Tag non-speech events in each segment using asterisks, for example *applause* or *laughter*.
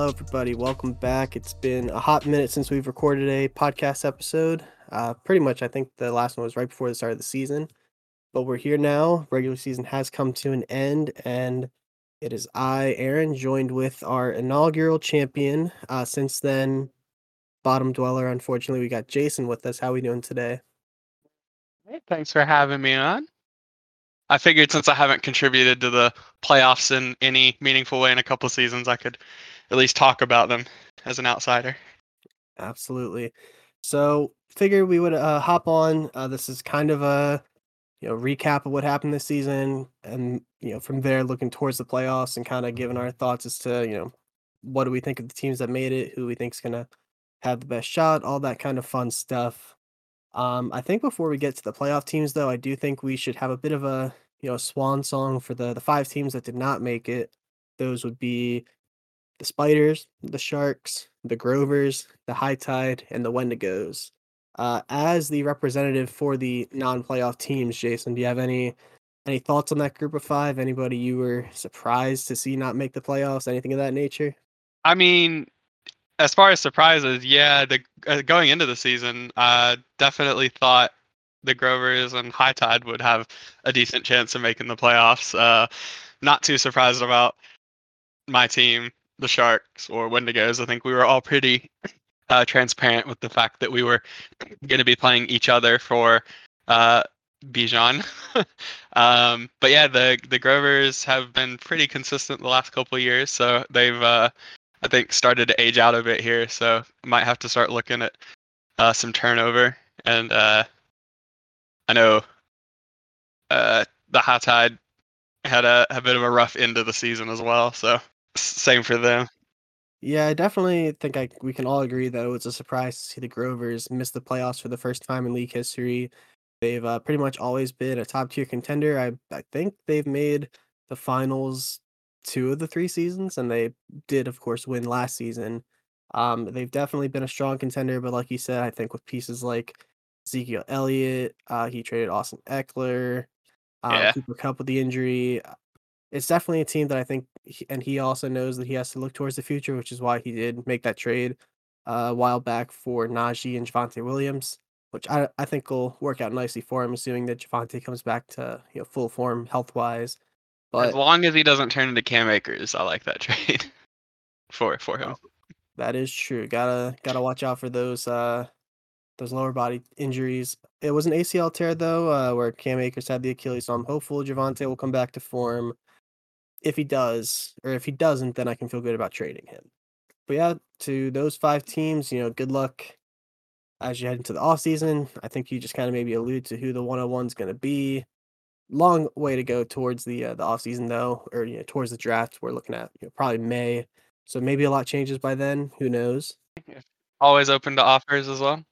Hello, everybody. Welcome back. It's been a hot minute since we've recorded a podcast episode. Uh, pretty much, I think the last one was right before the start of the season. But we're here now. Regular season has come to an end, and it is I, Aaron, joined with our inaugural champion. Uh, since then, bottom dweller. Unfortunately, we got Jason with us. How are we doing today? Hey, thanks for having me on. I figured since I haven't contributed to the playoffs in any meaningful way in a couple seasons, I could at least talk about them as an outsider. Absolutely. So, figured we would uh, hop on. Uh, this is kind of a you know recap of what happened this season, and you know from there looking towards the playoffs and kind of giving our thoughts as to you know what do we think of the teams that made it, who we think is gonna have the best shot, all that kind of fun stuff. Um, I think before we get to the playoff teams, though, I do think we should have a bit of a you know swan song for the the five teams that did not make it. Those would be the Spiders, the Sharks, the Grovers, the High Tide, and the Wendigos. Uh, as the representative for the non-playoff teams, Jason, do you have any any thoughts on that group of five? Anybody you were surprised to see not make the playoffs? Anything of that nature? I mean, as far as surprises, yeah, the uh, going into the season, uh, definitely thought the Grovers and High Tide would have a decent chance of making the playoffs. Uh, not too surprised about my team, the Sharks or Wendigos. I think we were all pretty uh, transparent with the fact that we were going to be playing each other for uh, Bijan. *laughs* um, but yeah, the the Grovers have been pretty consistent the last couple years, so they've uh, I think started to age out a bit here, so might have to start looking at uh, some turnover. And uh, I know uh, the High Tide had a, a bit of a rough end of the season as well, so same for them. Yeah, I definitely think I, we can all agree that it was a surprise to see the Grovers miss the playoffs for the first time in league history. They've uh, pretty much always been a top tier contender. I I think they've made the finals two of the three seasons, and they did, of course, win last season. Um, they've definitely been a strong contender, but like you said, I think with pieces like Ezekiel Elliott, uh, he traded Austin Ekeler, um, Yeah. Cooper Kupp with the injury. uh, It's definitely a team that I think, he, and he also knows that he has to look towards the future, which is why he did make that trade uh, a while back for Najee and Javonte Williams, which I I think will work out nicely for him, assuming that Javonte comes back to you know full form health wise. But As long as he doesn't turn into Cam Akers, I like that *laughs* trade for for him. That is true. Gotta gotta watch out for those uh those lower body injuries. It was an ACL tear though, uh, where Cam Akers had the Achilles, so I'm hopeful Javonte will come back to form. If he does, or if he doesn't, then I can feel good about trading him. But yeah, to those five teams, you know, good luck as you head into the off season. I think you just kind of maybe allude to who the 101 is going to be. Long way to go towards the uh, the off season though, or you know, towards the draft. We're looking at you know, probably May, so maybe a lot changes by then. Who knows? Always open to offers as well.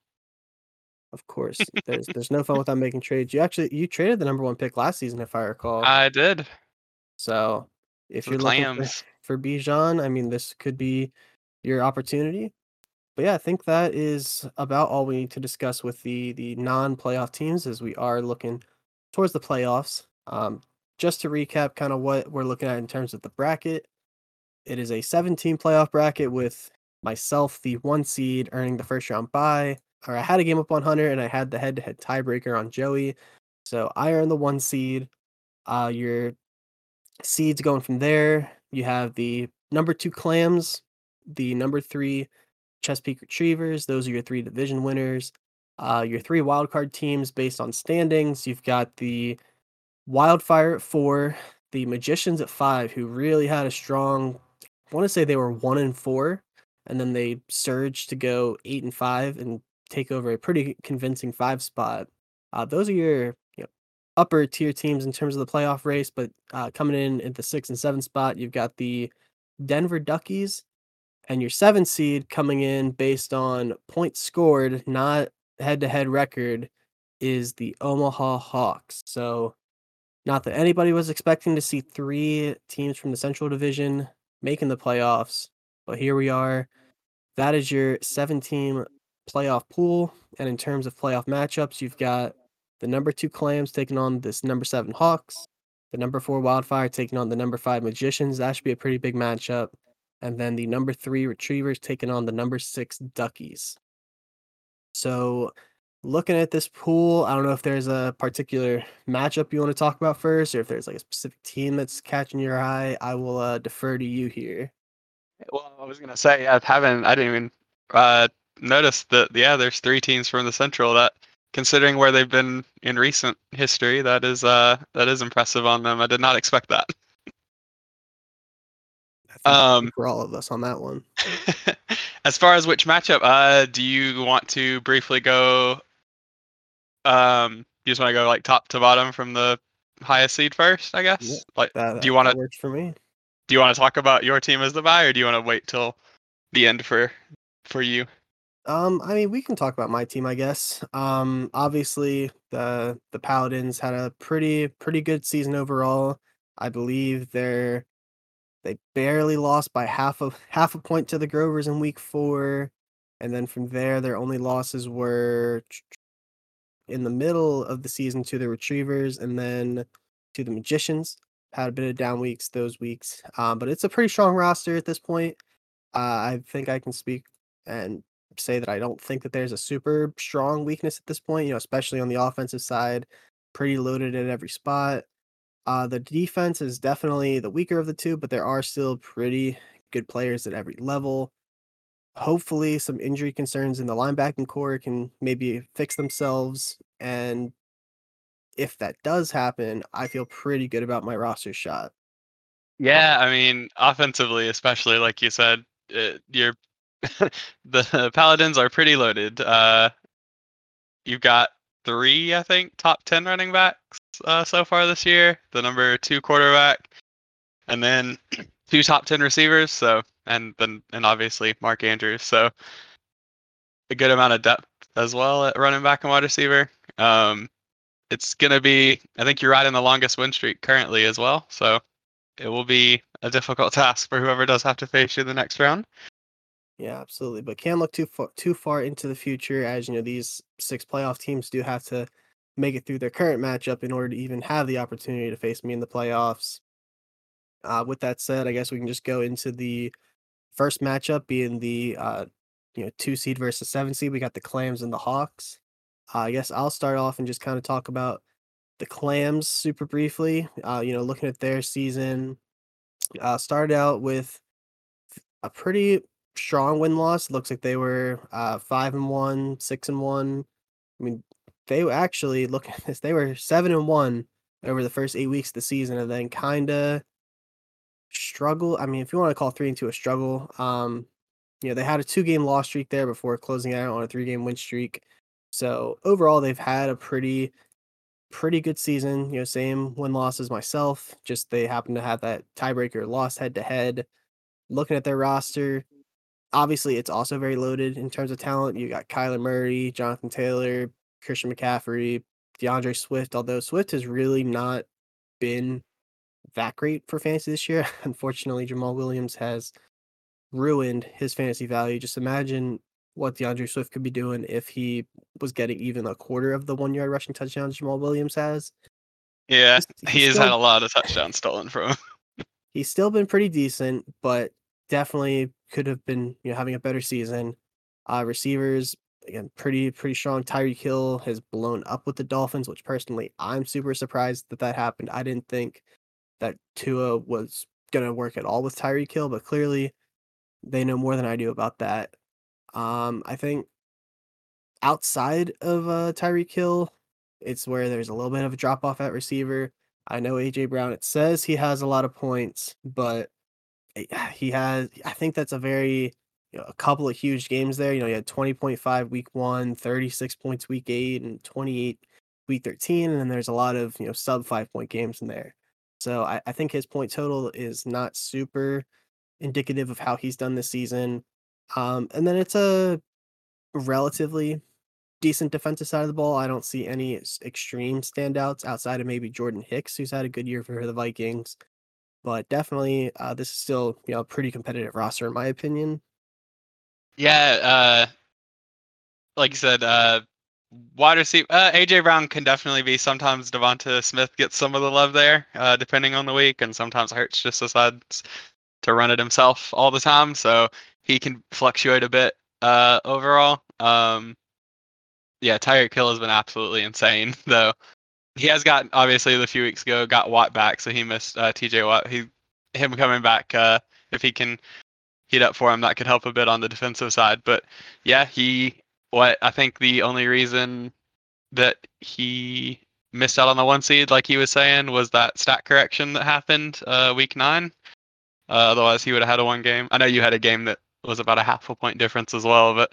Of course, there's there's no fun without making trades. You actually you traded the number one pick last season, if I recall. I did. so if you're looking for, for Bijan, I mean, this could be your opportunity. But yeah, I think that is about all we need to discuss with the the non-playoff teams, as we are looking towards the playoffs. Um, just to recap, kind of what we're looking at in terms of the bracket. It is a 17 playoff bracket with myself, the one seed, earning the first round bye. Or I had a game up on Hunter, and I had the head-to-head tiebreaker on Joey. So I earned the one seed. Uh, your seeds going from there. You have the number two clams, the number three Chesapeake Retrievers. Those are your three division winners. Uh, your three wildcard teams based on standings. You've got the Wildfire at four, the Magicians at five, who really had a strong. I want to say they were one and four, and then they surged to go eight and five and take over a pretty convincing five spot. Uh, those are your upper tier teams in terms of the playoff race, but uh, coming in at the six and seven spot, you've got the Denver Duckies, and your seven seed coming in based on points scored, not head to head record, is the Omaha Hawks. So, not that anybody was expecting to see three teams from the Central Division making the playoffs, but here we are. That is your seven team playoff pool. And in terms of playoff matchups, you've got the number two Clams taking on this number seven Hawks, the number four Wildfire taking on the number five Magicians. That should be a pretty big matchup. and then the number three Retrievers taking on the number six Duckies. So, looking at this pool, I don't know if there's a particular matchup you want to talk about first, or if there's like a specific team that's catching your eye. I will uh, defer to you here. Well, I was gonna say I haven't. I didn't even uh, notice that. Yeah, there's three teams from the Central that, considering where they've been in recent history, that is uh that is impressive on them. I did not expect that. Um, for all of us on that one. *laughs* as far as which matchup, uh, do you want to briefly go? Um, you just want to go like top to bottom from the highest seed first, I guess. Yeah, like, that, do you want to works for me? Do you want to talk about your team as the bye, or do you want to wait till the end for for you? Um, I mean, we can talk about my team, I guess. Um, obviously, the the Paladins had a pretty pretty good season overall. I believe they're they barely lost by half of *laughs* half a point to the Grovers in week four, and then from there, their only losses were in the middle of the season to the Retrievers, and then to the Magicians. Had a bit of down weeks those weeks, um, but it's a pretty strong roster at this point. Uh, I think I can speak and say that I don't think that there's a super strong weakness at this point. You know, especially on the offensive side, pretty loaded at every spot. Uh, the defense is definitely the weaker of the two, but there are still pretty good players at every level. Hopefully, some injury concerns in the linebacking core can maybe fix themselves. And if that does happen, I feel pretty good about my roster shot. Yeah, I mean, offensively, especially like you said, it, uh, you're *laughs* the Paladins are pretty loaded. Uh, you've got three, I think, top 10 running backs uh, so far this year. The number two quarterback, and then *clears throat* two top 10 receivers. So, and then, and obviously Mark Andrews. So, a good amount of depth as well at running back and wide receiver. Um, it's going to be, I think you're riding the longest win streak currently as well. So, it will be a difficult *laughs* task for whoever does have to face you in the next round. Yeah, absolutely. But can't look too far too far into the future, as you know these six playoff teams do have to make it through their current matchup in order to even have the opportunity to face me in the playoffs. Uh, with that said, I guess we can just go into the first matchup, being the uh, you know two seed versus seven seed. We got the Clams and the Hawks. Uh, I guess I'll start off and just kind of talk about the Clams super briefly. Uh, you know, looking at their season, uh, started out with a pretty strong win loss. Looks like they were uh, five and one, six and one. I mean, they actually look at this. They were seven and one over the first eight weeks of the season, and then kind of struggle. I mean, if you want to call three and two a struggle, um, you know, they had a two game loss streak there before closing out on a three game win streak. So overall, they've had a pretty, pretty good season. You know, same win loss as myself. Just they happen to have that tiebreaker loss head to head. Looking at their roster, obviously it's also very loaded in terms of talent. You got Kyler Murray, Jonathan Taylor, Christian McCaffrey, DeAndre Swift, although Swift has really not been that great for fantasy this year. *laughs* Unfortunately, Jamaal Williams has ruined his fantasy value. Just imagine what DeAndre Swift could be doing if he was getting even a quarter of the one yard rushing touchdowns Jamaal Williams has. Yeah, he's, he's he has still, had a lot of touchdowns stolen from him. he's still been pretty decent, but definitely could have been you know having a better season. Uh, receivers again pretty pretty strong. Tyreek Hill has blown up with the Dolphins, which personally I'm super surprised that that happened. I didn't think that Tua was gonna work at all with Tyreek Hill, but clearly they know more than I do about that. Um, I think outside of uh, Tyreek Hill, it's where there's a little bit of a drop off at receiver. I know AJ Brown. It says he has a lot of points, but *sighs* he has I think that's a very you know, a couple of huge games there. You know, he had 20.5 week one, 36 points week eight, and 28 week 13. And then there's a lot of, you know, sub five point games in there. So I, I think his point total is not super indicative of how he's done this season. Um, and then it's a relatively decent defensive side of the ball. I don't see any extreme standouts outside of maybe Jordan Hicks, who's had a good year for the Vikings but definitely uh, this is still you know a pretty competitive roster in my opinion. Yeah, uh, like you said, uh, wide receiver uh, AJ Brown can definitely be. Sometimes Devonta Smith gets some of the love there, uh, depending on the week, and sometimes Hurts just decides to run it himself all the time, so he can fluctuate a bit uh, overall. Um, yeah, Tyreek Hill has been absolutely insane *laughs* though. He has got obviously the few weeks ago got Watt back, so he missed uh, T.J. Watt. He him coming back uh, if he can heat up for him, that could help a bit on the defensive side. But yeah, he what I think the only reason that he missed out on the one seed, like he was saying, was that stat correction that happened uh, week nine. Uh, otherwise, he would have had a one game. I know you had a game that was about a half a point difference as well, but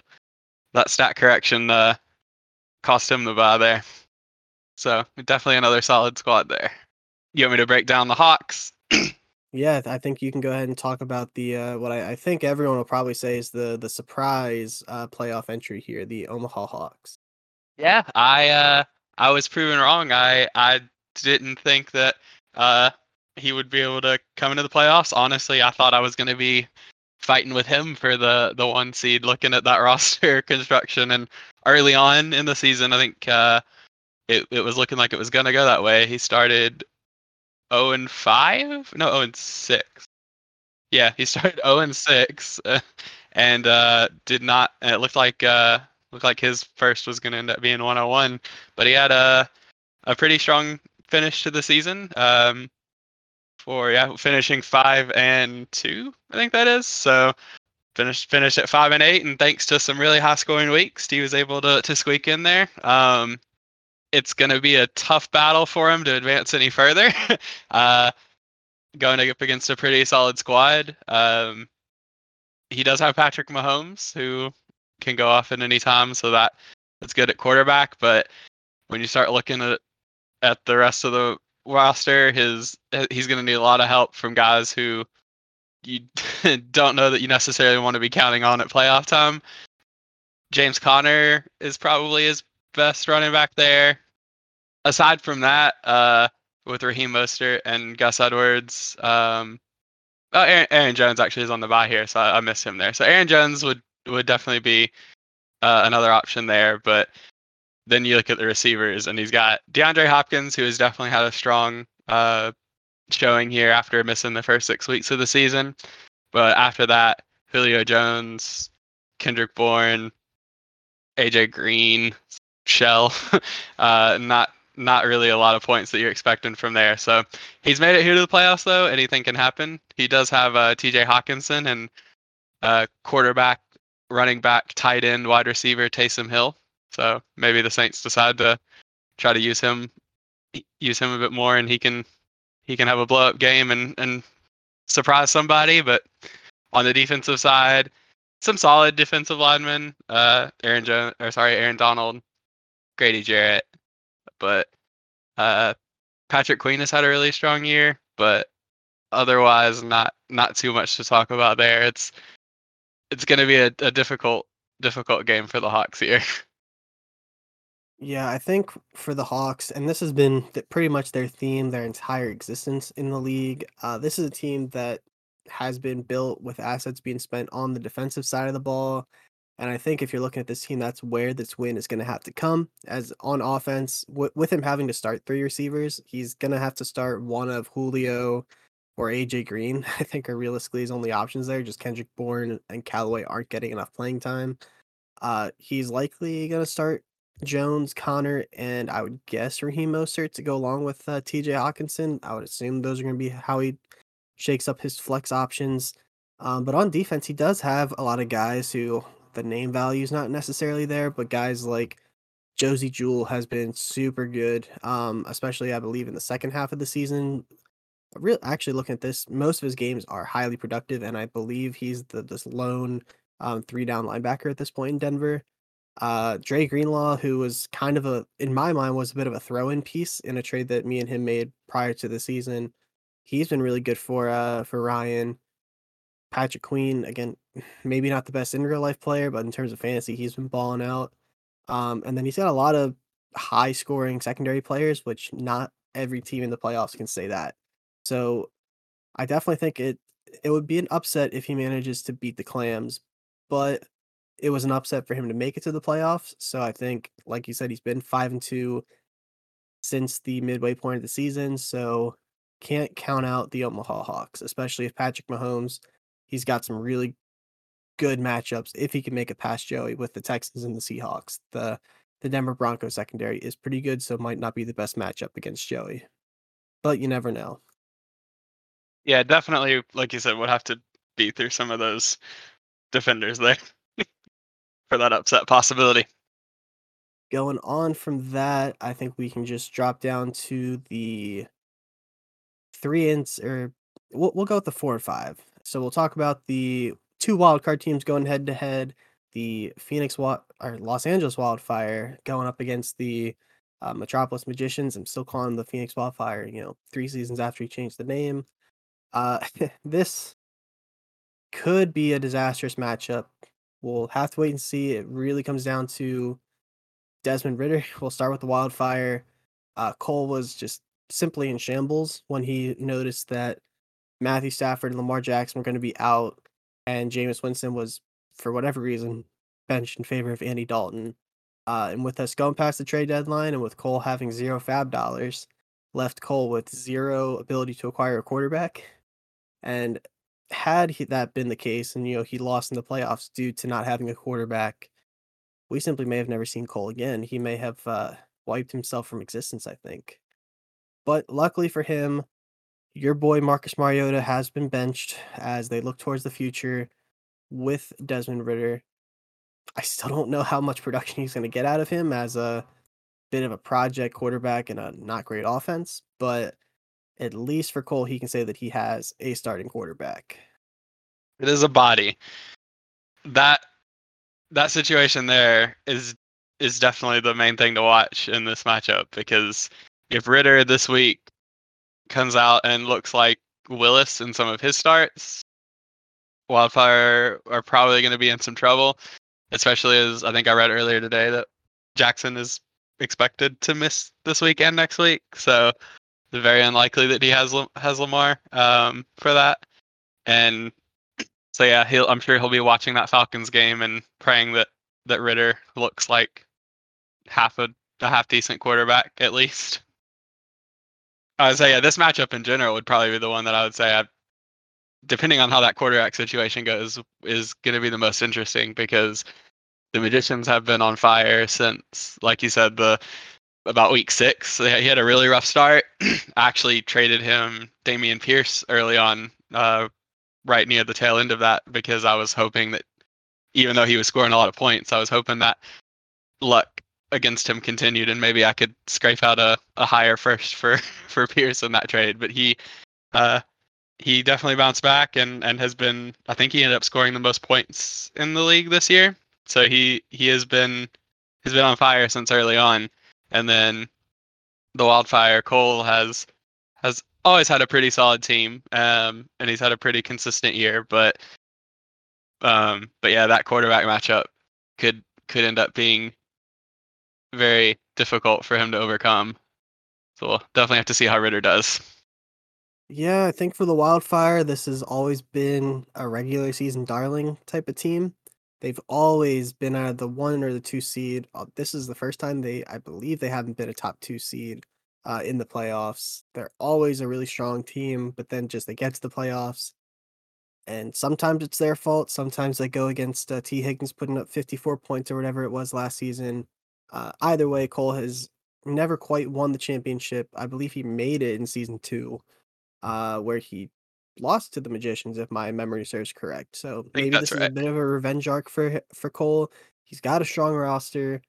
that stat correction uh, cost him the bye there. So definitely another solid squad there. You want me to break down the Hawks? Yeah, I think you can go ahead and talk about the uh, what I, I think everyone will probably say is the the surprise uh, playoff entry here, the Omaha Hawks. Yeah, I uh, I was proven wrong. I I didn't think that uh, he would be able to come into the playoffs. Honestly, I thought I was going to be fighting with him for the the one seed. Looking at that *laughs* roster construction and early on in the season, I think uh, it it was looking like it was to go that way. He started 0 and 5? No, 0 and 6. Yeah, he *laughs* started 0 and 6 uh, and uh, did not. And it looked like uh, looked like his first was to end up being 101, but he had a a pretty strong finish to the season. Um, for yeah, finishing five and two, I think that is. So finished finished at five and eight, and thanks to some really high scoring weeks, he was able to to squeak in there. Um, it's going to be a tough battle for him to advance any further. *laughs* uh, going up against a pretty solid squad. Um, he does have Patrick Mahomes, who can go off at any time, so that that's good at quarterback. But when you start looking at at the rest of the roster, his he's going to need a lot of help from guys who you *laughs* don't know that you necessarily want to be counting on at playoff time. James Conner is probably his best running back there. Aside from that, uh, with Raheem Mostert and Gus Edwards, um, oh, Aaron, Aaron, Jones actually is on the bye here, so I, I missed him there. So Aaron Jones would would definitely be uh, another option there, but then you look at the receivers, and he's got DeAndre Hopkins, who has definitely had a strong uh, showing here after missing the first six weeks of the season. But after that, Julio Jones, Kendrick Bourne, AJ Green, shell. *laughs* uh, not not really a lot of points that you're expecting from there. So he's made it here to the playoffs though. Anything can happen. He does have uh, T.J. Hockenson and uh, quarterback, running back, tight end, wide receiver Taysom Hill. So maybe the Saints decide to try to use him use him a bit more, and he can he can have a blow up game and and surprise somebody. But on the defensive side, some solid defensive linemen. Uh, Aaron Jones, or sorry, Aaron Donald, Grady Jarrett, but uh, Patrick Queen has had a really strong year, but otherwise not not too much to talk about there. It's it's going to be a, a difficult difficult game for the Hawks here. *laughs* Yeah, I think for the Hawks, and this has been pretty much their theme their entire existence in the league. Uh, this is a team that has been built with assets being spent on the defensive side of the ball and I think if you're looking at this team, that's where this win is going to have to come. As on offense, w- with him having to start three receivers, he's going to have to start one of Julio or AJ Green. *laughs* I think are realistically his only options there. Just Kendrick Bourne and Callaway aren't getting enough playing time. Uh, he's likely going to start Jones, Conner, and I would guess Raheem Mostert to go along with uh, TJ Hockenson. I would assume those are going to be how he shakes up his flex options. Um, but on defense, he does have a lot of guys who the name value is not necessarily there, but guys like Josey Jewell has been super good, um, especially I believe in the second half of the season. Real, actually, looking at this, most of his games are highly productive, and I believe he's the this lone um, three down linebacker at this point in Denver. Uh, Dre Greenlaw, who was kind of a, in my mind, was a bit of a throw in piece in a trade that me and him made prior to the season. He's been really good for uh for Ryan. Patrick Queen, again, maybe not the best in real life player, but in terms of fantasy, he's been balling out. Um, and then he's got a lot of high scoring secondary players, which not every team in the playoffs can say that. So I definitely think it it would be an upset if he manages to beat the Clams, but it was an upset for him to make it to the playoffs. So I think, like you said, he's been five and two since the midway point of the season. So can't count out the Omaha Hawks, especially if Patrick Mahomes, he's got some really good matchups if he can make it past Joey with the Texans and the Seahawks. The the Denver Broncos secondary is pretty good, so it might not be the best matchup against Joey. But you never know. Yeah, definitely like you said, would have to be through some of those defenders there *laughs* for that upset possibility. Going on from that, I think we can just drop down to the three ins or we'll, we'll go with the four and five. So we'll talk about the two wildcard teams going head to head. The Phoenix or Los Angeles Wildfire going up against the uh, Metropolis Magicians. I'm still calling them the Phoenix Wildfire. You know, three seasons after he changed the name. Uh, *laughs* this could be a disastrous matchup. We'll have to wait and see. It really comes down to Desmond Ridder. *laughs* We'll start with the wildfire. Uh, Cole was just simply in shambles when he noticed that Matthew Stafford and Lamar Jackson were going to be out, and Jameis Winston was, for whatever reason, benched in favor of Andy Dalton. Uh, and with us going past the trade deadline and with Cole having zero fab dollars, left Cole with zero ability to acquire a quarterback. And had he, that been the case, and you know he lost in the playoffs due to not having a quarterback, we simply may have never seen Cole again. He may have uh, wiped himself from existence, I think. But luckily for him, your boy Marcus Mariota has been benched as they look towards the future with Desmond Ridder. I still don't know how much production he's going to get out of him as a bit of a project quarterback and a not great offense, but at least for Cole, he can say that he has a starting quarterback. It is a body. That that situation there is is definitely the main thing to watch in this matchup because if Ridder this week comes out and looks like Willis in some of his starts, Wildfire are probably going to be in some trouble, especially as I think I read earlier today that Jackson is expected to miss this week and next week. So it's very unlikely that he has has Lamar um, for that. And so yeah, he'll I'm sure he'll be watching that Falcons game and praying that that Ridder looks like half a, a half decent quarterback at least. I would say yeah, this matchup in general would probably be the one that I would say I, depending on how that quarterback situation goes, is going to be the most interesting because the Magicians have been on fire since, like you said, the about week six. He had a really rough start. *clears throat* Actually traded him Dameon Pierce early on uh, right near the tail end of that because I was hoping that even though he was scoring a lot of points, I was hoping that luck against him continued and maybe I could scrape out a, a higher first for *laughs* for Pierce in that trade. But he uh, he definitely bounced back and and has been I think he ended up scoring the most points in the league this year. So he he has been has been on fire since early on. And then the Wildfire Cole has has always had a pretty solid team, um, and he's had a pretty consistent year. But um, but yeah, that quarterback matchup could could end up being very difficult for him to overcome. So we'll definitely have to see how Ridder does. Yeah, I think for the Wildfire, this has always been a regular season darling type of team. They've always been out of the one or the two seed. Uh, this is the first time they, I believe, they haven't been a top two seed uh, in the playoffs. They're always a really strong team, but then just they get to the playoffs, and sometimes it's their fault. Sometimes they go against uh, Tee Higgins putting up 54 points or whatever it was last season. Uh, either way, Cole has never quite won the championship. I believe he made it in season two, uh, where he lost to the Magicians, if my memory serves correct. So maybe this is a bit of a revenge arc for for Cole. He's got a strong roster.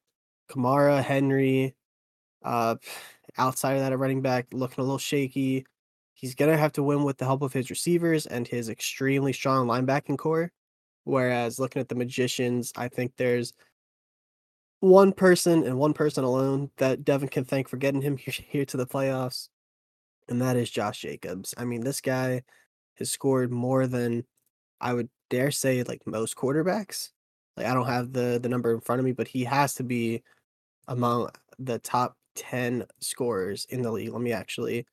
Kamara, Henry, uh, *sighs* outside of that, a running back looking a little shaky. He's gonna have to win with the help of his receivers and his extremely strong linebacking core. Whereas looking at the Magicians, I think there's one person and one person alone that Devin can thank for getting him *laughs* here, to the playoffs, and that is Josh Jacobs. I mean, this guy has scored more than I would dare say like most quarterbacks. Like I don't have the the number in front of me, but he has to be among the top 10 scorers in the league. Let me actually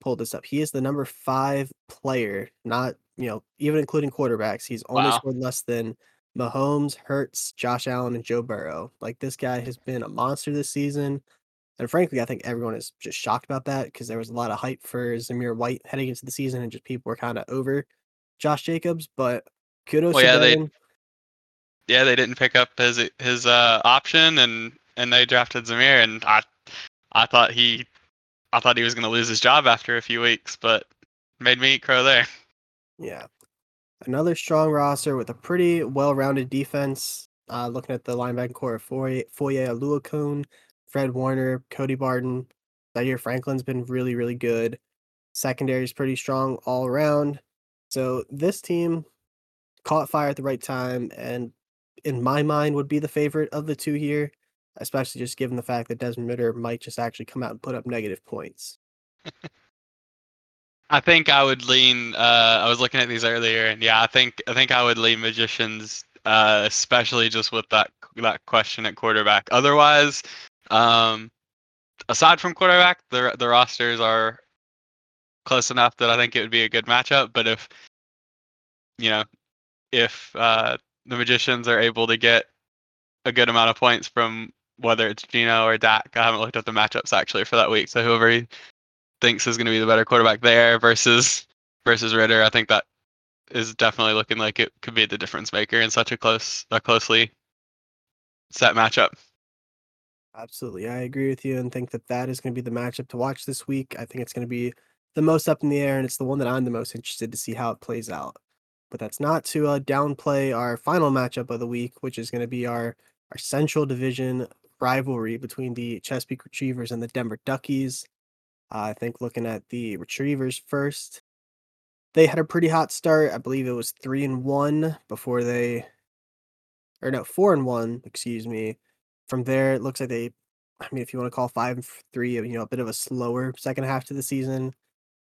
pull this up. He is the number 5 player, not, you know, even including quarterbacks. He's only wow. scored less than Mahomes, Hurts, Josh Allen and Joe Burrow. Like this guy has been a monster this season. And frankly, I think everyone is just shocked about that because there was a lot of hype for Zamir White heading into the season, and just people were kind of over Josh Jacobs. But kudos Well, to yeah, they- Yeah, they didn't pick up his his uh, option, and and they drafted Zamir, and I I thought he I thought he was going to lose his job after a few weeks, but made me eat crow there. Yeah. Another strong roster with a pretty well rounded defense. Uh, looking at the linebacker core of Foye, Foye Oluokun, Fred Warner, Cody Barton. Zaire Franklin's been really, really good. Secondary is pretty strong all around. So this team caught fire at the right time and in my mind would be the favorite of the two here, especially just given the fact that Desmond Ridder might just actually come out and put up negative points. *laughs* I think I would lean. Uh, I was looking at these earlier, and yeah, I think I think I would lean magicians, uh, especially just with that that question at quarterback. Otherwise, um, aside from quarterback, the the rosters are close enough that I think it would be a good matchup. But if you know, if uh, the magicians are able to get a good amount of points from whether it's Gino or Dak, I haven't looked at the matchups actually for that week. So whoever thinks is going to be the better quarterback there versus versus Ridder, I think that is definitely looking like it could be the difference maker in such a close, a closely set matchup. Absolutely. I agree with you and think that that is going to be the matchup to watch this week. I think it's going to be the most up in the air, and it's the one that I'm the most interested to see how it plays out. But that's not to uh, downplay our final matchup of the week, which is going to be our, our Central Division rivalry between the Chesapeake Retrievers and the Denver Duckies. I think looking at the Retrievers first, they had a pretty hot start. I believe it was three and one before they, or no, four and one, excuse me. From there, it looks like they, I mean, if you want to call five and three, you know, a bit of a slower second half to the season.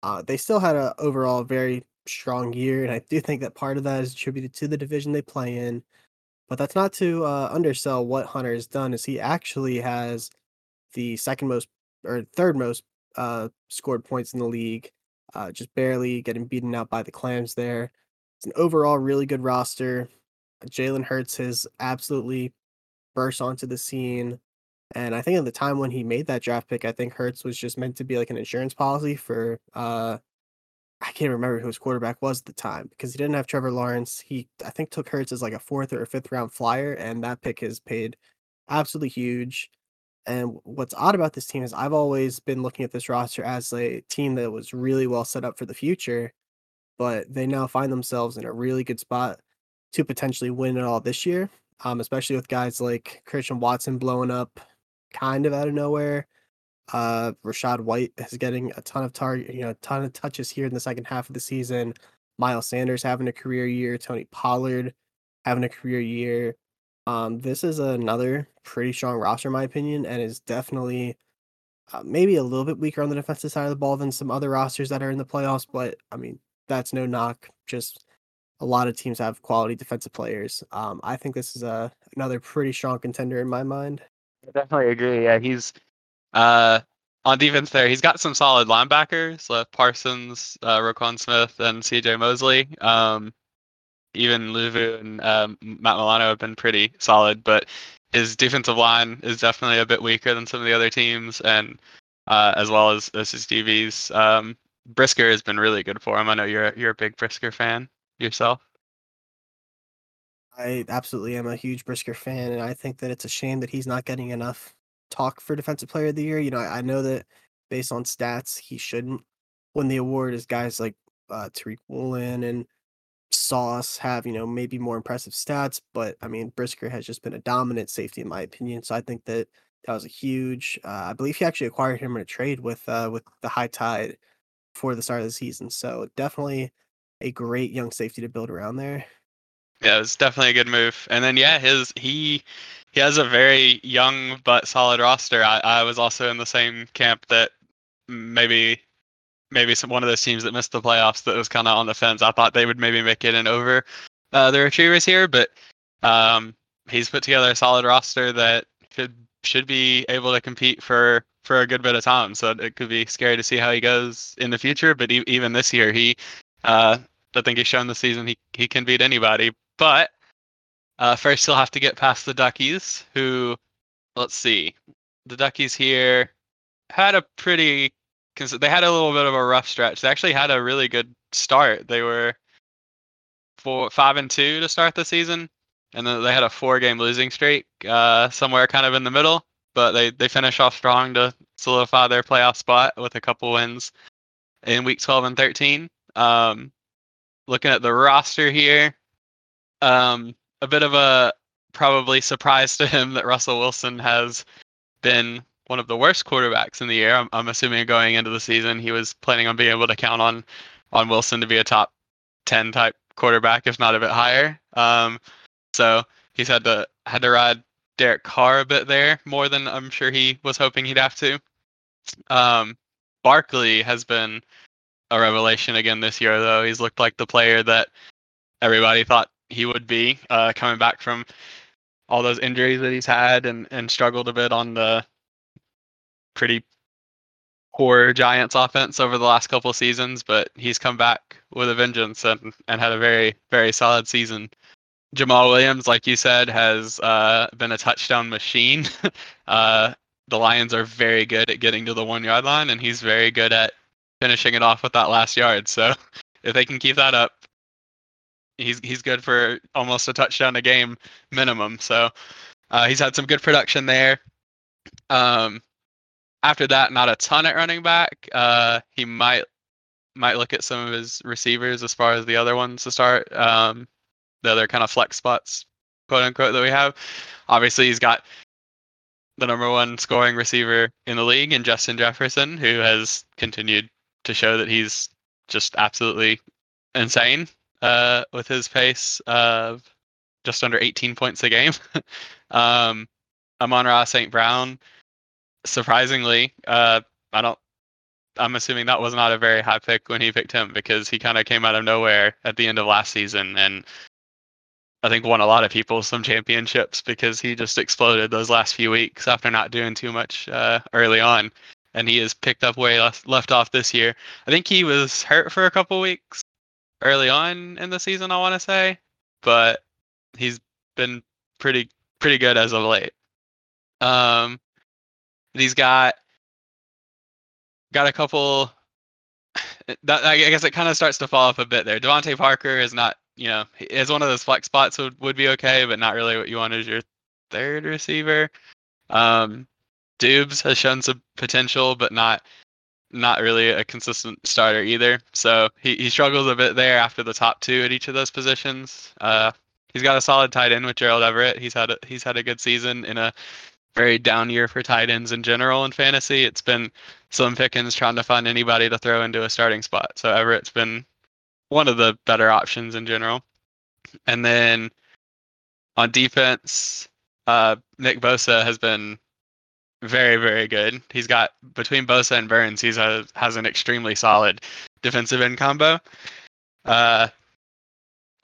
Uh, they still had a overall very strong year, and I do think that part of that is attributed to the division they play in. But that's not to uh, undersell what Hunter has done. Is he actually has the second most or third most uh, scored points in the league, uh, just barely getting beaten out by the Clams there. It's an overall really good roster. Jalen Hurts has absolutely burst onto the scene. And I think at the time when he made that draft pick, I think Hurts was just meant to be like an insurance policy for uh I can't remember who his quarterback was at the time because he didn't have Trevor Lawrence. He I think took Hurts as like a fourth or a fifth round flyer, and that pick has paid absolutely huge. And what's odd about this team is I've always been looking at this roster as a team that was really well set up for the future, but they now find themselves in a really good spot to potentially win it all this year. Um, especially with guys like Christian Watson blowing up kind of out of nowhere. Uh, Rachaad White is getting a ton of target, you know, a ton of touches here in the second half of the season. Miles Sanders having a career year. Tony Pollard having a career year. Um, this is another pretty strong roster, in my opinion, and is definitely uh, maybe a little bit weaker on the defensive side of the ball than some other rosters that are in the playoffs. But I mean, that's no knock. Just a lot of teams have quality defensive players. Um, I think this is a another pretty strong contender in my mind. I definitely agree. Yeah, he's uh on defense there. He's got some solid linebackers, uh, Parsons, uh, Roquan Smith, and C.J. Mosley. Um, even Luvu and um, Matt Milano have been pretty solid, but his defensive line is definitely a bit weaker than some of the other teams, and uh, as well as, as his DBs. Um, Brisker has been really good for him. I know you're you're a big Brisker fan yourself. I absolutely am a huge Brisker fan, and I think that it's a shame that he's not getting enough talk for Defensive Player of the Year. You know, I, I know that based on stats, he shouldn't win the award as guys like uh, Tariq Woolen and Sauce have, you know, maybe more impressive stats. But I mean, Brisker has just been a dominant safety, in my opinion. So I think that that was a huge. Uh, I believe he actually acquired him in a trade with uh, with the High Tide before the start of the season. So definitely a great young safety to build around there. Yeah, it was definitely a good move. And then yeah, his he he has a very young but solid roster. I, I was also in the same camp that maybe maybe some one of those teams that missed the playoffs that was kind of on the fence. I thought they would maybe make it in over uh, the Retrievers here, but um, he's put together a solid roster that should should be able to compete for for a good bit of time. So it could be scary to see how he goes in the future. But e- even this year, he uh, I think he's shown this season he he can beat anybody. But uh, first, he'll have to get past the Duckies, who let's see, the Duckies here had a pretty because they had a little bit of a rough stretch. They actually had a really good start. They were four, five and two to start the season, and then they had a four-game losing streak uh, somewhere kind of in the middle. But they they finished off strong to solidify their playoff spot with a couple wins in week 12 and 13. Um, looking at the roster here, um, a bit of a probably surprise *laughs* to him that Russell Wilson has been one of the worst quarterbacks in the year. I'm, I'm assuming going into the season, he was planning on being able to count on on Wilson to be a top 10 type quarterback, if not a bit higher. Um, so he's had to had to ride Derek Carr a bit there, more than I'm sure he was hoping he'd have to. Um, Barkley has been a revelation again this year, though. He's looked like the player that everybody thought he would be, uh, coming back from all those injuries that he's had and, and struggled a bit on the pretty poor Giants offense over the last couple seasons, but he's come back with a vengeance and, and had a very, very solid season. Jamaal Williams, like you said, has uh, been a touchdown machine. *laughs* uh, the Lions are very good at getting to the one yard line, and he's very good at finishing it off with that last yard. So *laughs* if they can keep that up, he's he's good for almost a touchdown a game minimum. So uh, he's had some good production there. Um, after that, not a ton at running back. Uh, he might might look at some of his receivers as far as the other ones to start. Um, the other kind of flex spots, quote unquote, that we have. Obviously, he's got the number one scoring receiver in the league in Justin Jefferson, who has continued to show that he's just absolutely insane uh, with his pace of just under 18 points a game. *laughs* um, Amon-Ra St. Brown surprisingly, uh, I don't. I'm assuming that was not a very high pick when he picked him because he kind of came out of nowhere at the end of last season and I think won a lot of people some championships because he just exploded those last few weeks after not doing too much uh, early on, and he has picked up way left, left off this year. I think he was hurt for a couple weeks early on in the season. I want to say, but he's been pretty pretty good as of late. Um, he's got got a couple. *sighs* That I guess it kind of starts to fall off a bit there. DeVante Parker is not, you know, is one of those flex spots would would be okay, but not really what you want as your third receiver. Um, Doubs has shown some potential, but not not really a consistent starter either. So he, he struggles a bit there after the top two at each of those positions. Uh, he's got a solid tight end with Gerald Everett. He's had a, he's had a good season in a very down year for tight ends in general in fantasy. It's been Slim Pickens trying to find anybody to throw into a starting spot. So Everett's been one of the better options in general. And then on defense, uh, Nick Bosa has been very, very good. He's got between Bosa and Burns, he's a, has an extremely solid defensive end combo. Uh,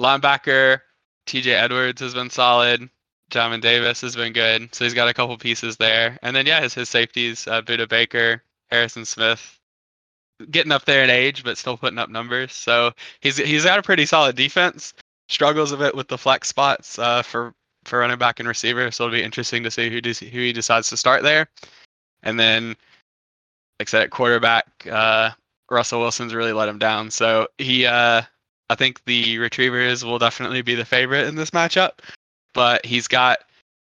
linebacker TJ Edwards has been solid. Jamin Davis has been good, so he's got a couple pieces there. And then yeah, his his safeties, uh, Budda Baker, Harrison Smith, getting up there in age, but still putting up numbers. So he's he's got a pretty solid defense. Struggles a bit with the flex spots uh, for for running back and receiver. So it'll be interesting to see who who he decides to start there. And then, like I said, at quarterback, uh, Russell Wilson's really let him down. So he, uh, I think the Retrievers will definitely be the favorite in this matchup but he's got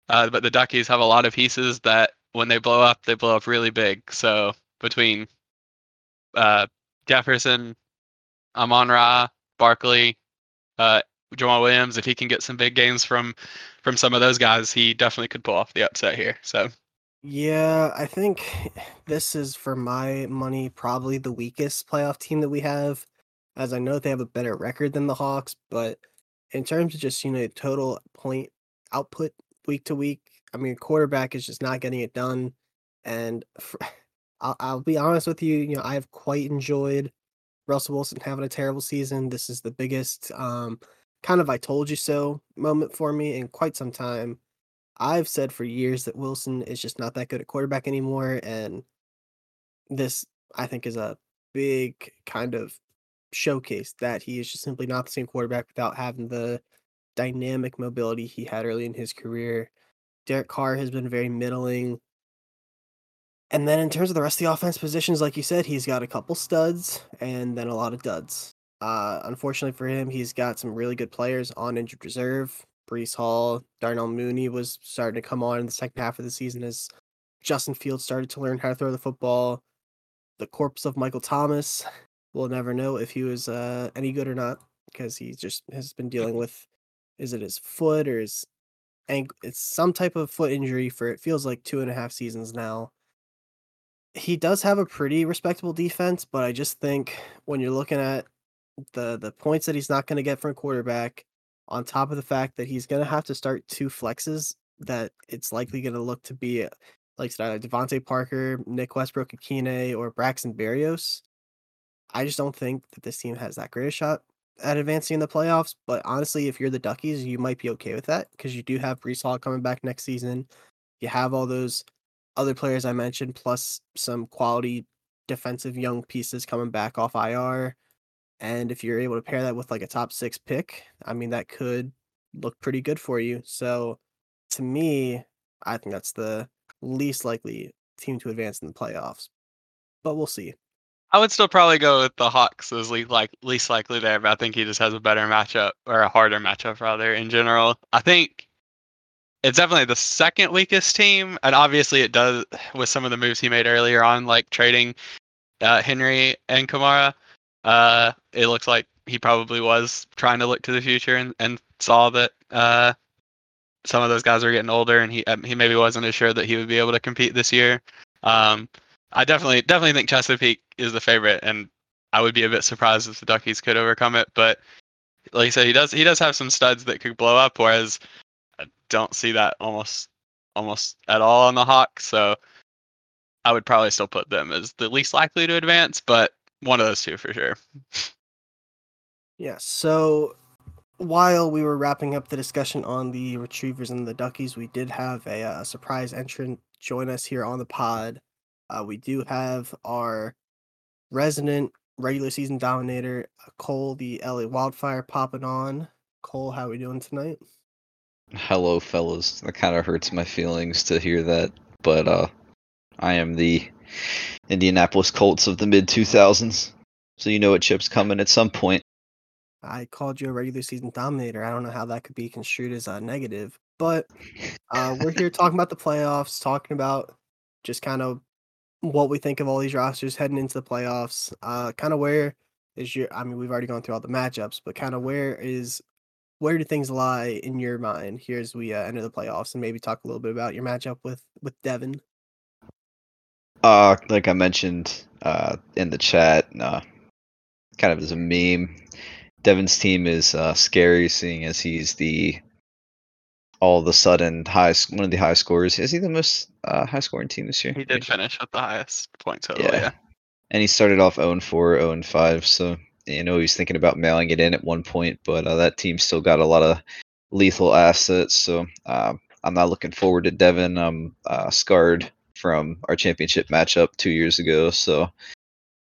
uh, but the Duckies have a lot of pieces that when they blow up, they blow up really big. So between uh, Jefferson, Amon Ra, Barkley, uh, Jamaal Williams, if he can get some big games from from some of those guys, he definitely could pull off the upset here. So yeah, I think this is for my money probably the weakest playoff team that we have, as I know they have a better record than the Hawks, but in terms of just you know total point output week to week, I mean quarterback is just not getting it done, and for, *laughs* I'll, I'll be honest with you, you know I have quite enjoyed Russell Wilson having a terrible season. This is the biggest um, kind of I told you so moment for me in quite some time. I've said for years that Wilson is just not that good at quarterback anymore, and this I think is a big kind of showcase that he is just simply not the same quarterback without having the dynamic mobility he had early in his career. Derek Carr has been very middling. And then in terms of the rest of the offense positions, like you said, he's got a couple studs and then a lot of duds. Uh, unfortunately for him, he's got some really good players on injured reserve. Breece Hall, Darnell Mooney was starting to come on in the second half of the season as Justin Fields started to learn how to throw the football. The corpse of Michael Thomas, we'll never know if he was uh, any good or not because he just has been dealing with is it his foot or his ankle? It's some type of foot injury for it feels like two and a half seasons now. He does have a pretty respectable defense, but I just think when you're looking at the the points that he's not going to get from a quarterback, on top of the fact that he's going to have to start two flexes, that it's likely going to look to be like either DeVante Parker, Nick Westbrook Ikhine, or Braxton Berrios. I just don't think that this team has that great a shot at advancing in the playoffs. But honestly, if you're the Duckies, you might be okay with that because you do have Breece Hall coming back next season. You have all those other players I mentioned, plus some quality defensive young pieces coming back off IR. And if you're able to pair that with like a top six pick, I mean, that could look pretty good for you. So to me, I think that's the least likely team to advance in the playoffs. But we'll see. I would still probably go with the Hawks as least like least likely there, but I think he just has a better matchup or a harder matchup rather in general. I think it's definitely the second weakest team, and obviously it does with some of the moves he made earlier on, like trading uh, Henry and Kamara. Uh, it looks like he probably was trying to look to the future and, and saw that uh, some of those guys are getting older, and he um, he maybe wasn't as sure that he would be able to compete this year. Um, I definitely definitely think Chesapeake is the favorite, and I would be a bit surprised if the Duckies could overcome it. But like I said, he does he does have some studs that could blow up, whereas I don't see that almost almost at all on the Hawks. So I would probably still put them as the least likely to advance, but one of those two for sure. *laughs* Yeah. So while we were wrapping up the discussion on the retrievers and the duckies, we did have a, uh, surprise entrant join us here on the pod. Uh, we do have our resident regular season dominator, uh, Cole, the LA Wildfire, popping on. Cole, how are we doing tonight? Hello, fellas. That kind of hurts my feelings to hear that, but uh, I am the Indianapolis Colts of the mid 2000s, so you know what chip's coming at some point. I called you a regular season dominator. I don't know how that could be construed as a negative, but uh, we're here *laughs* talking about the playoffs, talking about just kind of what we think of all these rosters heading into the playoffs. Uh, kind of where is your? I mean, we've already gone through all the matchups, but kind of where is where do things lie in your mind here as we uh, enter the playoffs, and maybe talk a little bit about your matchup with with Devin. Uh, like I mentioned uh, in the chat, uh, kind of as a meme, Devin's team is uh, scary, seeing as he's the all of a sudden high one of the high scorers. Is he the most uh, high scoring team this year? He did finish with the highest point total. Yeah. yeah. And he started off 0 4, 0 5. So, you know, he's thinking about mailing it in at one point, but uh, that team still got a lot of lethal assets. So uh, I'm not looking forward to Devin. I'm uh, scarred from our championship matchup two years ago. So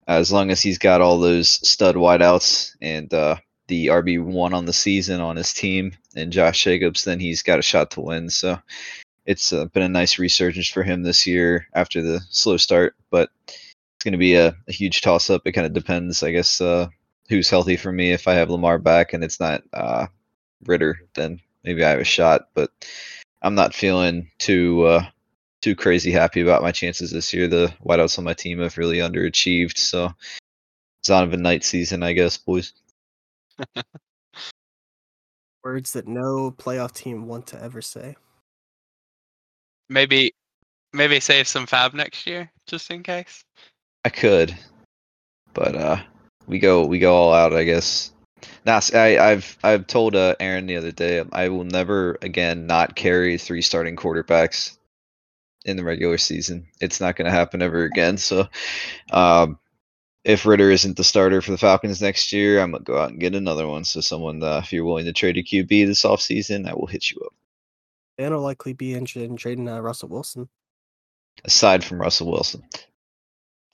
as long as he's got all those stud wideouts and uh, the RB one on the season on his team and Josh Jacobs, then he's got a shot to win. So it's uh, been a nice resurgence for him this year after the slow start, but it's going to be a, a huge toss up. It kind of depends, I guess, uh, who's healthy for me. If I have Lamar back and it's not uh, Ridder, then maybe I have a shot. But I'm not feeling too uh, too crazy happy about my chances this year. The wideouts on my team have really underachieved, so it's on of a night season, I guess, boys. Words that no playoff team want to ever say. Maybe, maybe save some fab next year, just in case. I could, but uh, we go we go all out, I guess. Now, I, I've I've told uh, Aaron the other day I will never again not carry three starting quarterbacks in the regular season. It's not going to happen ever again. So, um, if Ridder isn't the starter for the Falcons next year, I'm gonna go out and get another one. So, someone, uh, if you're willing to trade a QB this offseason, I will hit you up. And will likely be interested in trading uh, Russell Wilson. Aside from Russell Wilson,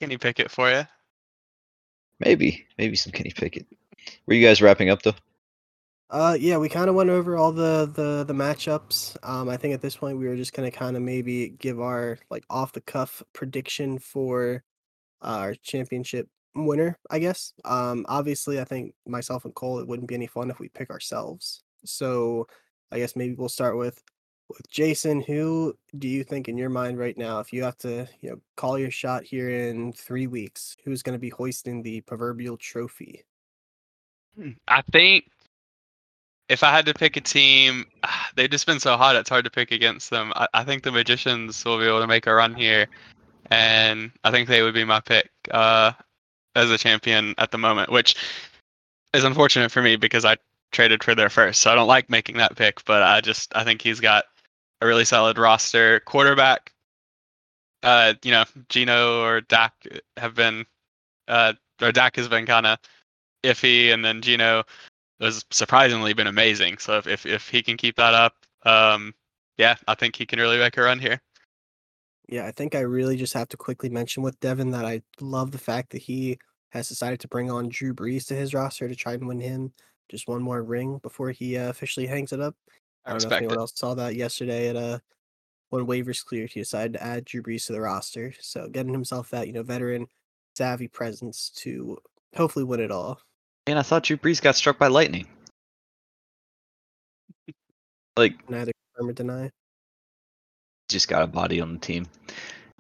Kenny Pickett for you. Maybe, maybe some Kenny Pickett. Were you guys wrapping up though? Uh, yeah, we kind of went over all the the the matchups. Um, I think at this point we were just gonna kind of maybe give our like off the cuff prediction for our championship winner, I guess. Um, obviously, I think myself and Cole, it wouldn't be any fun if we pick ourselves. So, I guess maybe we'll start with with Jason. Who do you think in your mind right now, if you have to, you know, call your shot here in three weeks, who's going to be hoisting the proverbial trophy? I think if I had to pick a team, *sighs* they've just been so hot. It's hard to pick against them. I, I think the Magicians will be able to make a run here, and I think they would be my pick uh, as a champion at the moment, which is unfortunate for me because I traded for their first, so I don't like making that pick. But I just I think he's got a really solid roster. Quarterback, uh, you know, Gino or Dak have been, uh, or Dak has been kind of iffy, and then Gino has surprisingly been amazing. So if, if, if he can keep that up, um, yeah, I think he can really make a run here. Yeah, I think I really just have to quickly mention with Devin that I love the fact that he has decided to bring on Drew Brees to his roster to try and win him just one more ring before he uh, officially hangs it up. I don't know if anyone it. else saw that yesterday at uh when waivers cleared, he decided to add Drew Brees to the roster. So getting himself that, you know, veteran savvy presence to hopefully win it all. And I thought Drew Brees got struck by lightning. like neither confirm or deny. Just got a body on the team.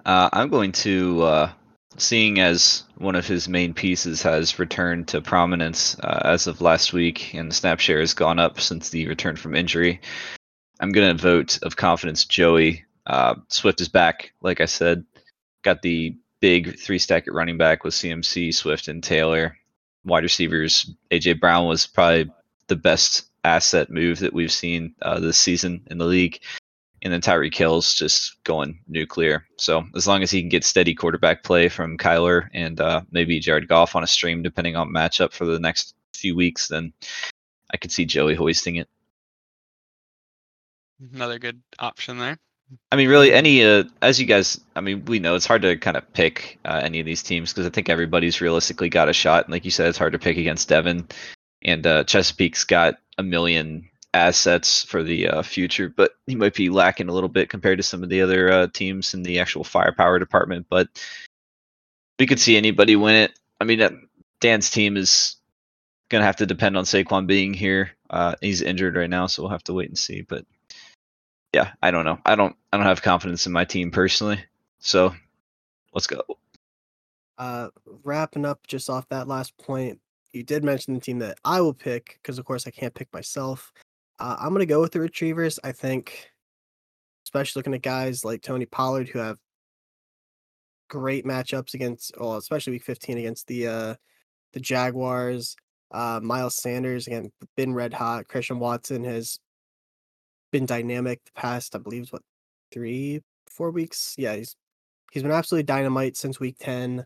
Uh, I'm going to, uh, seeing as one of his main pieces has returned to prominence uh, as of last week, and the snap share has gone up since the return from injury. I'm going to vote of confidence Joey. Uh, Swift is back, like I said. Got the big three stack at running back with CMC, Swift, and Taylor wide receivers, AJ Brown was probably the best asset move that we've seen uh, this season in the league. And then Tyreek Hill's just going nuclear. So as long as he can get steady quarterback play from Kyler and uh, maybe Jared Goff on a stream, depending on matchup for the next few weeks, then I could see Joey hoisting it. Another good option there. I mean, really, any uh, as you guys, I mean, we know it's hard to kind of pick uh, any of these teams because I think everybody's realistically got a shot. And like you said, it's hard to pick against Devin, and uh, Chesapeake's got a million assets for the uh, future, but he might be lacking a little bit compared to some of the other uh, teams in the actual firepower department. But we could see anybody win it. I mean, Dan's team is gonna have to depend on Saquon being here. Uh, he's injured right now, so we'll have to wait and see. But yeah, I don't know. I don't I don't have confidence in my team personally. So let's go. Uh, wrapping up just off that last point, you did mention the team that I will pick because, of course, I can't pick myself. Uh, I'm gonna go with the Retrievers. I think, especially looking at guys like Tony Pollard who have great matchups against, well, especially Week 15 against the uh, the Jaguars. Uh, Miles Sanders again, been red hot. Christian Watson has been dynamic the past, I believe, what three, four weeks. Yeah, he's he's been absolutely dynamite since week ten.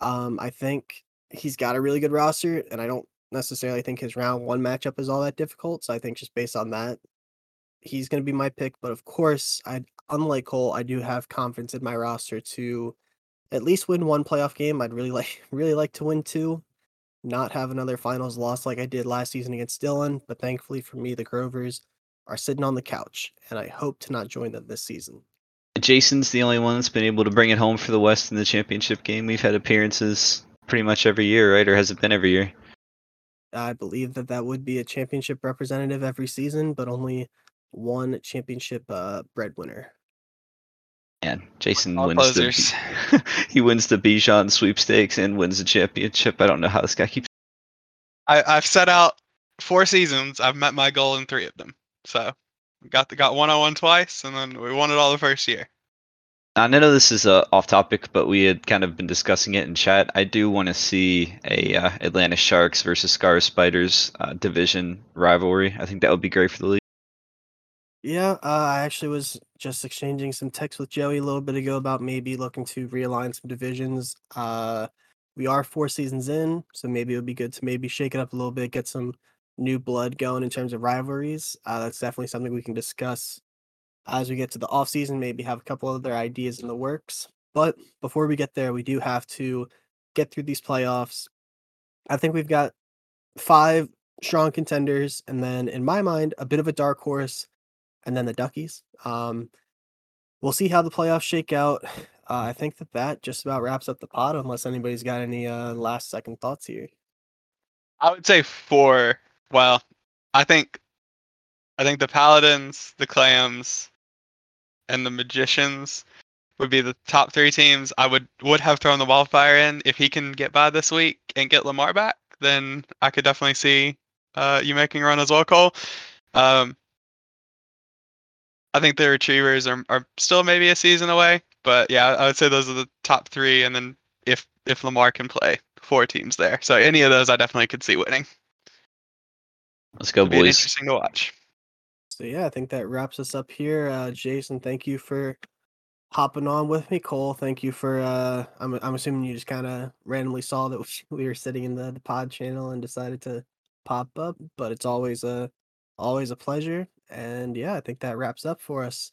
Um, I think he's got a really good roster, and I don't necessarily think his round one matchup is all that difficult. So I think just based on that, he's going to be my pick. But of course, I unlike Cole, I do have confidence in my roster to at least win one playoff game. I'd really *laughs* like really like to win two, not have another finals loss like I did last season against Dylan. But thankfully for me, the Grovers are sitting on the couch, and I hope to not join them this season. Jason's the only one that's been able to bring it home for the West in the championship game. We've had appearances pretty much every year, right? Or has it been every year? I believe that that would be a championship representative every season, but only one championship uh, breadwinner. And Jason All wins closers. the *laughs* he wins the Bijan sweepstakes and wins the championship. I don't know how this guy keeps. I, I've set out four seasons. I've met my goal in three of them. So got the got one on one twice, and then we won it all the first year. I know this is uh, off topic, but we had kind of been discussing it in chat. I do want to see a uh, Atlanta Sharks versus Scar Spiders uh, division rivalry. I think that would be great for the league. Yeah, uh, I actually was just exchanging some texts with Joey a little bit ago about maybe looking to realign some divisions. Uh, we are four seasons in, so maybe it would be good to maybe shake it up a little bit, get some new blood going in terms of rivalries. Uh, that's definitely something we can discuss as we get to the off season. Maybe have a couple other ideas in the works. But before we get there, we do have to get through these playoffs. I think we've got five strong contenders, and then in my mind, a bit of a dark horse, and then the Duckies. Um, we'll see how the playoffs shake out. Uh, I think that that just about wraps up the pod, unless anybody's got any uh, last second thoughts here. I would say four. Well, I think, I think the Paladins, the Clams, and the Magicians would be the top three teams. I would would have thrown the Wildfire in if he can get by this week and get Lamar back. Then I could definitely see uh, you making a run as well, Cole. Um, I think the Retrievers are are still maybe a season away, but yeah, I would say those are the top three, and then if if Lamar can play, four teams there. So any of those, I definitely could see winning. Let's go, It'd be boys. interesting to watch. So yeah, I think that wraps us up here. Uh, Jason, thank you for hopping on with me. Cole, thank you for. Uh, I'm I'm assuming you just kind of randomly saw that *laughs* we were sitting in the, the pod channel and decided to pop up. But it's always a always a pleasure. And yeah, I think that wraps up for us.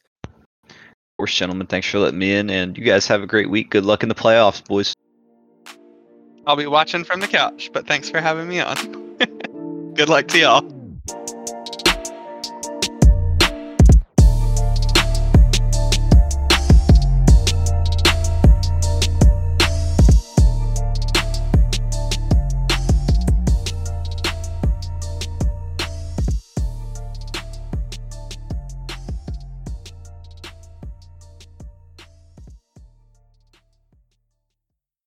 Of course, gentlemen, thanks for letting me in, and you guys have a great week. Good luck in the playoffs, boys. I'll be watching from the couch, but thanks for having me on. *laughs* Good luck to y'all.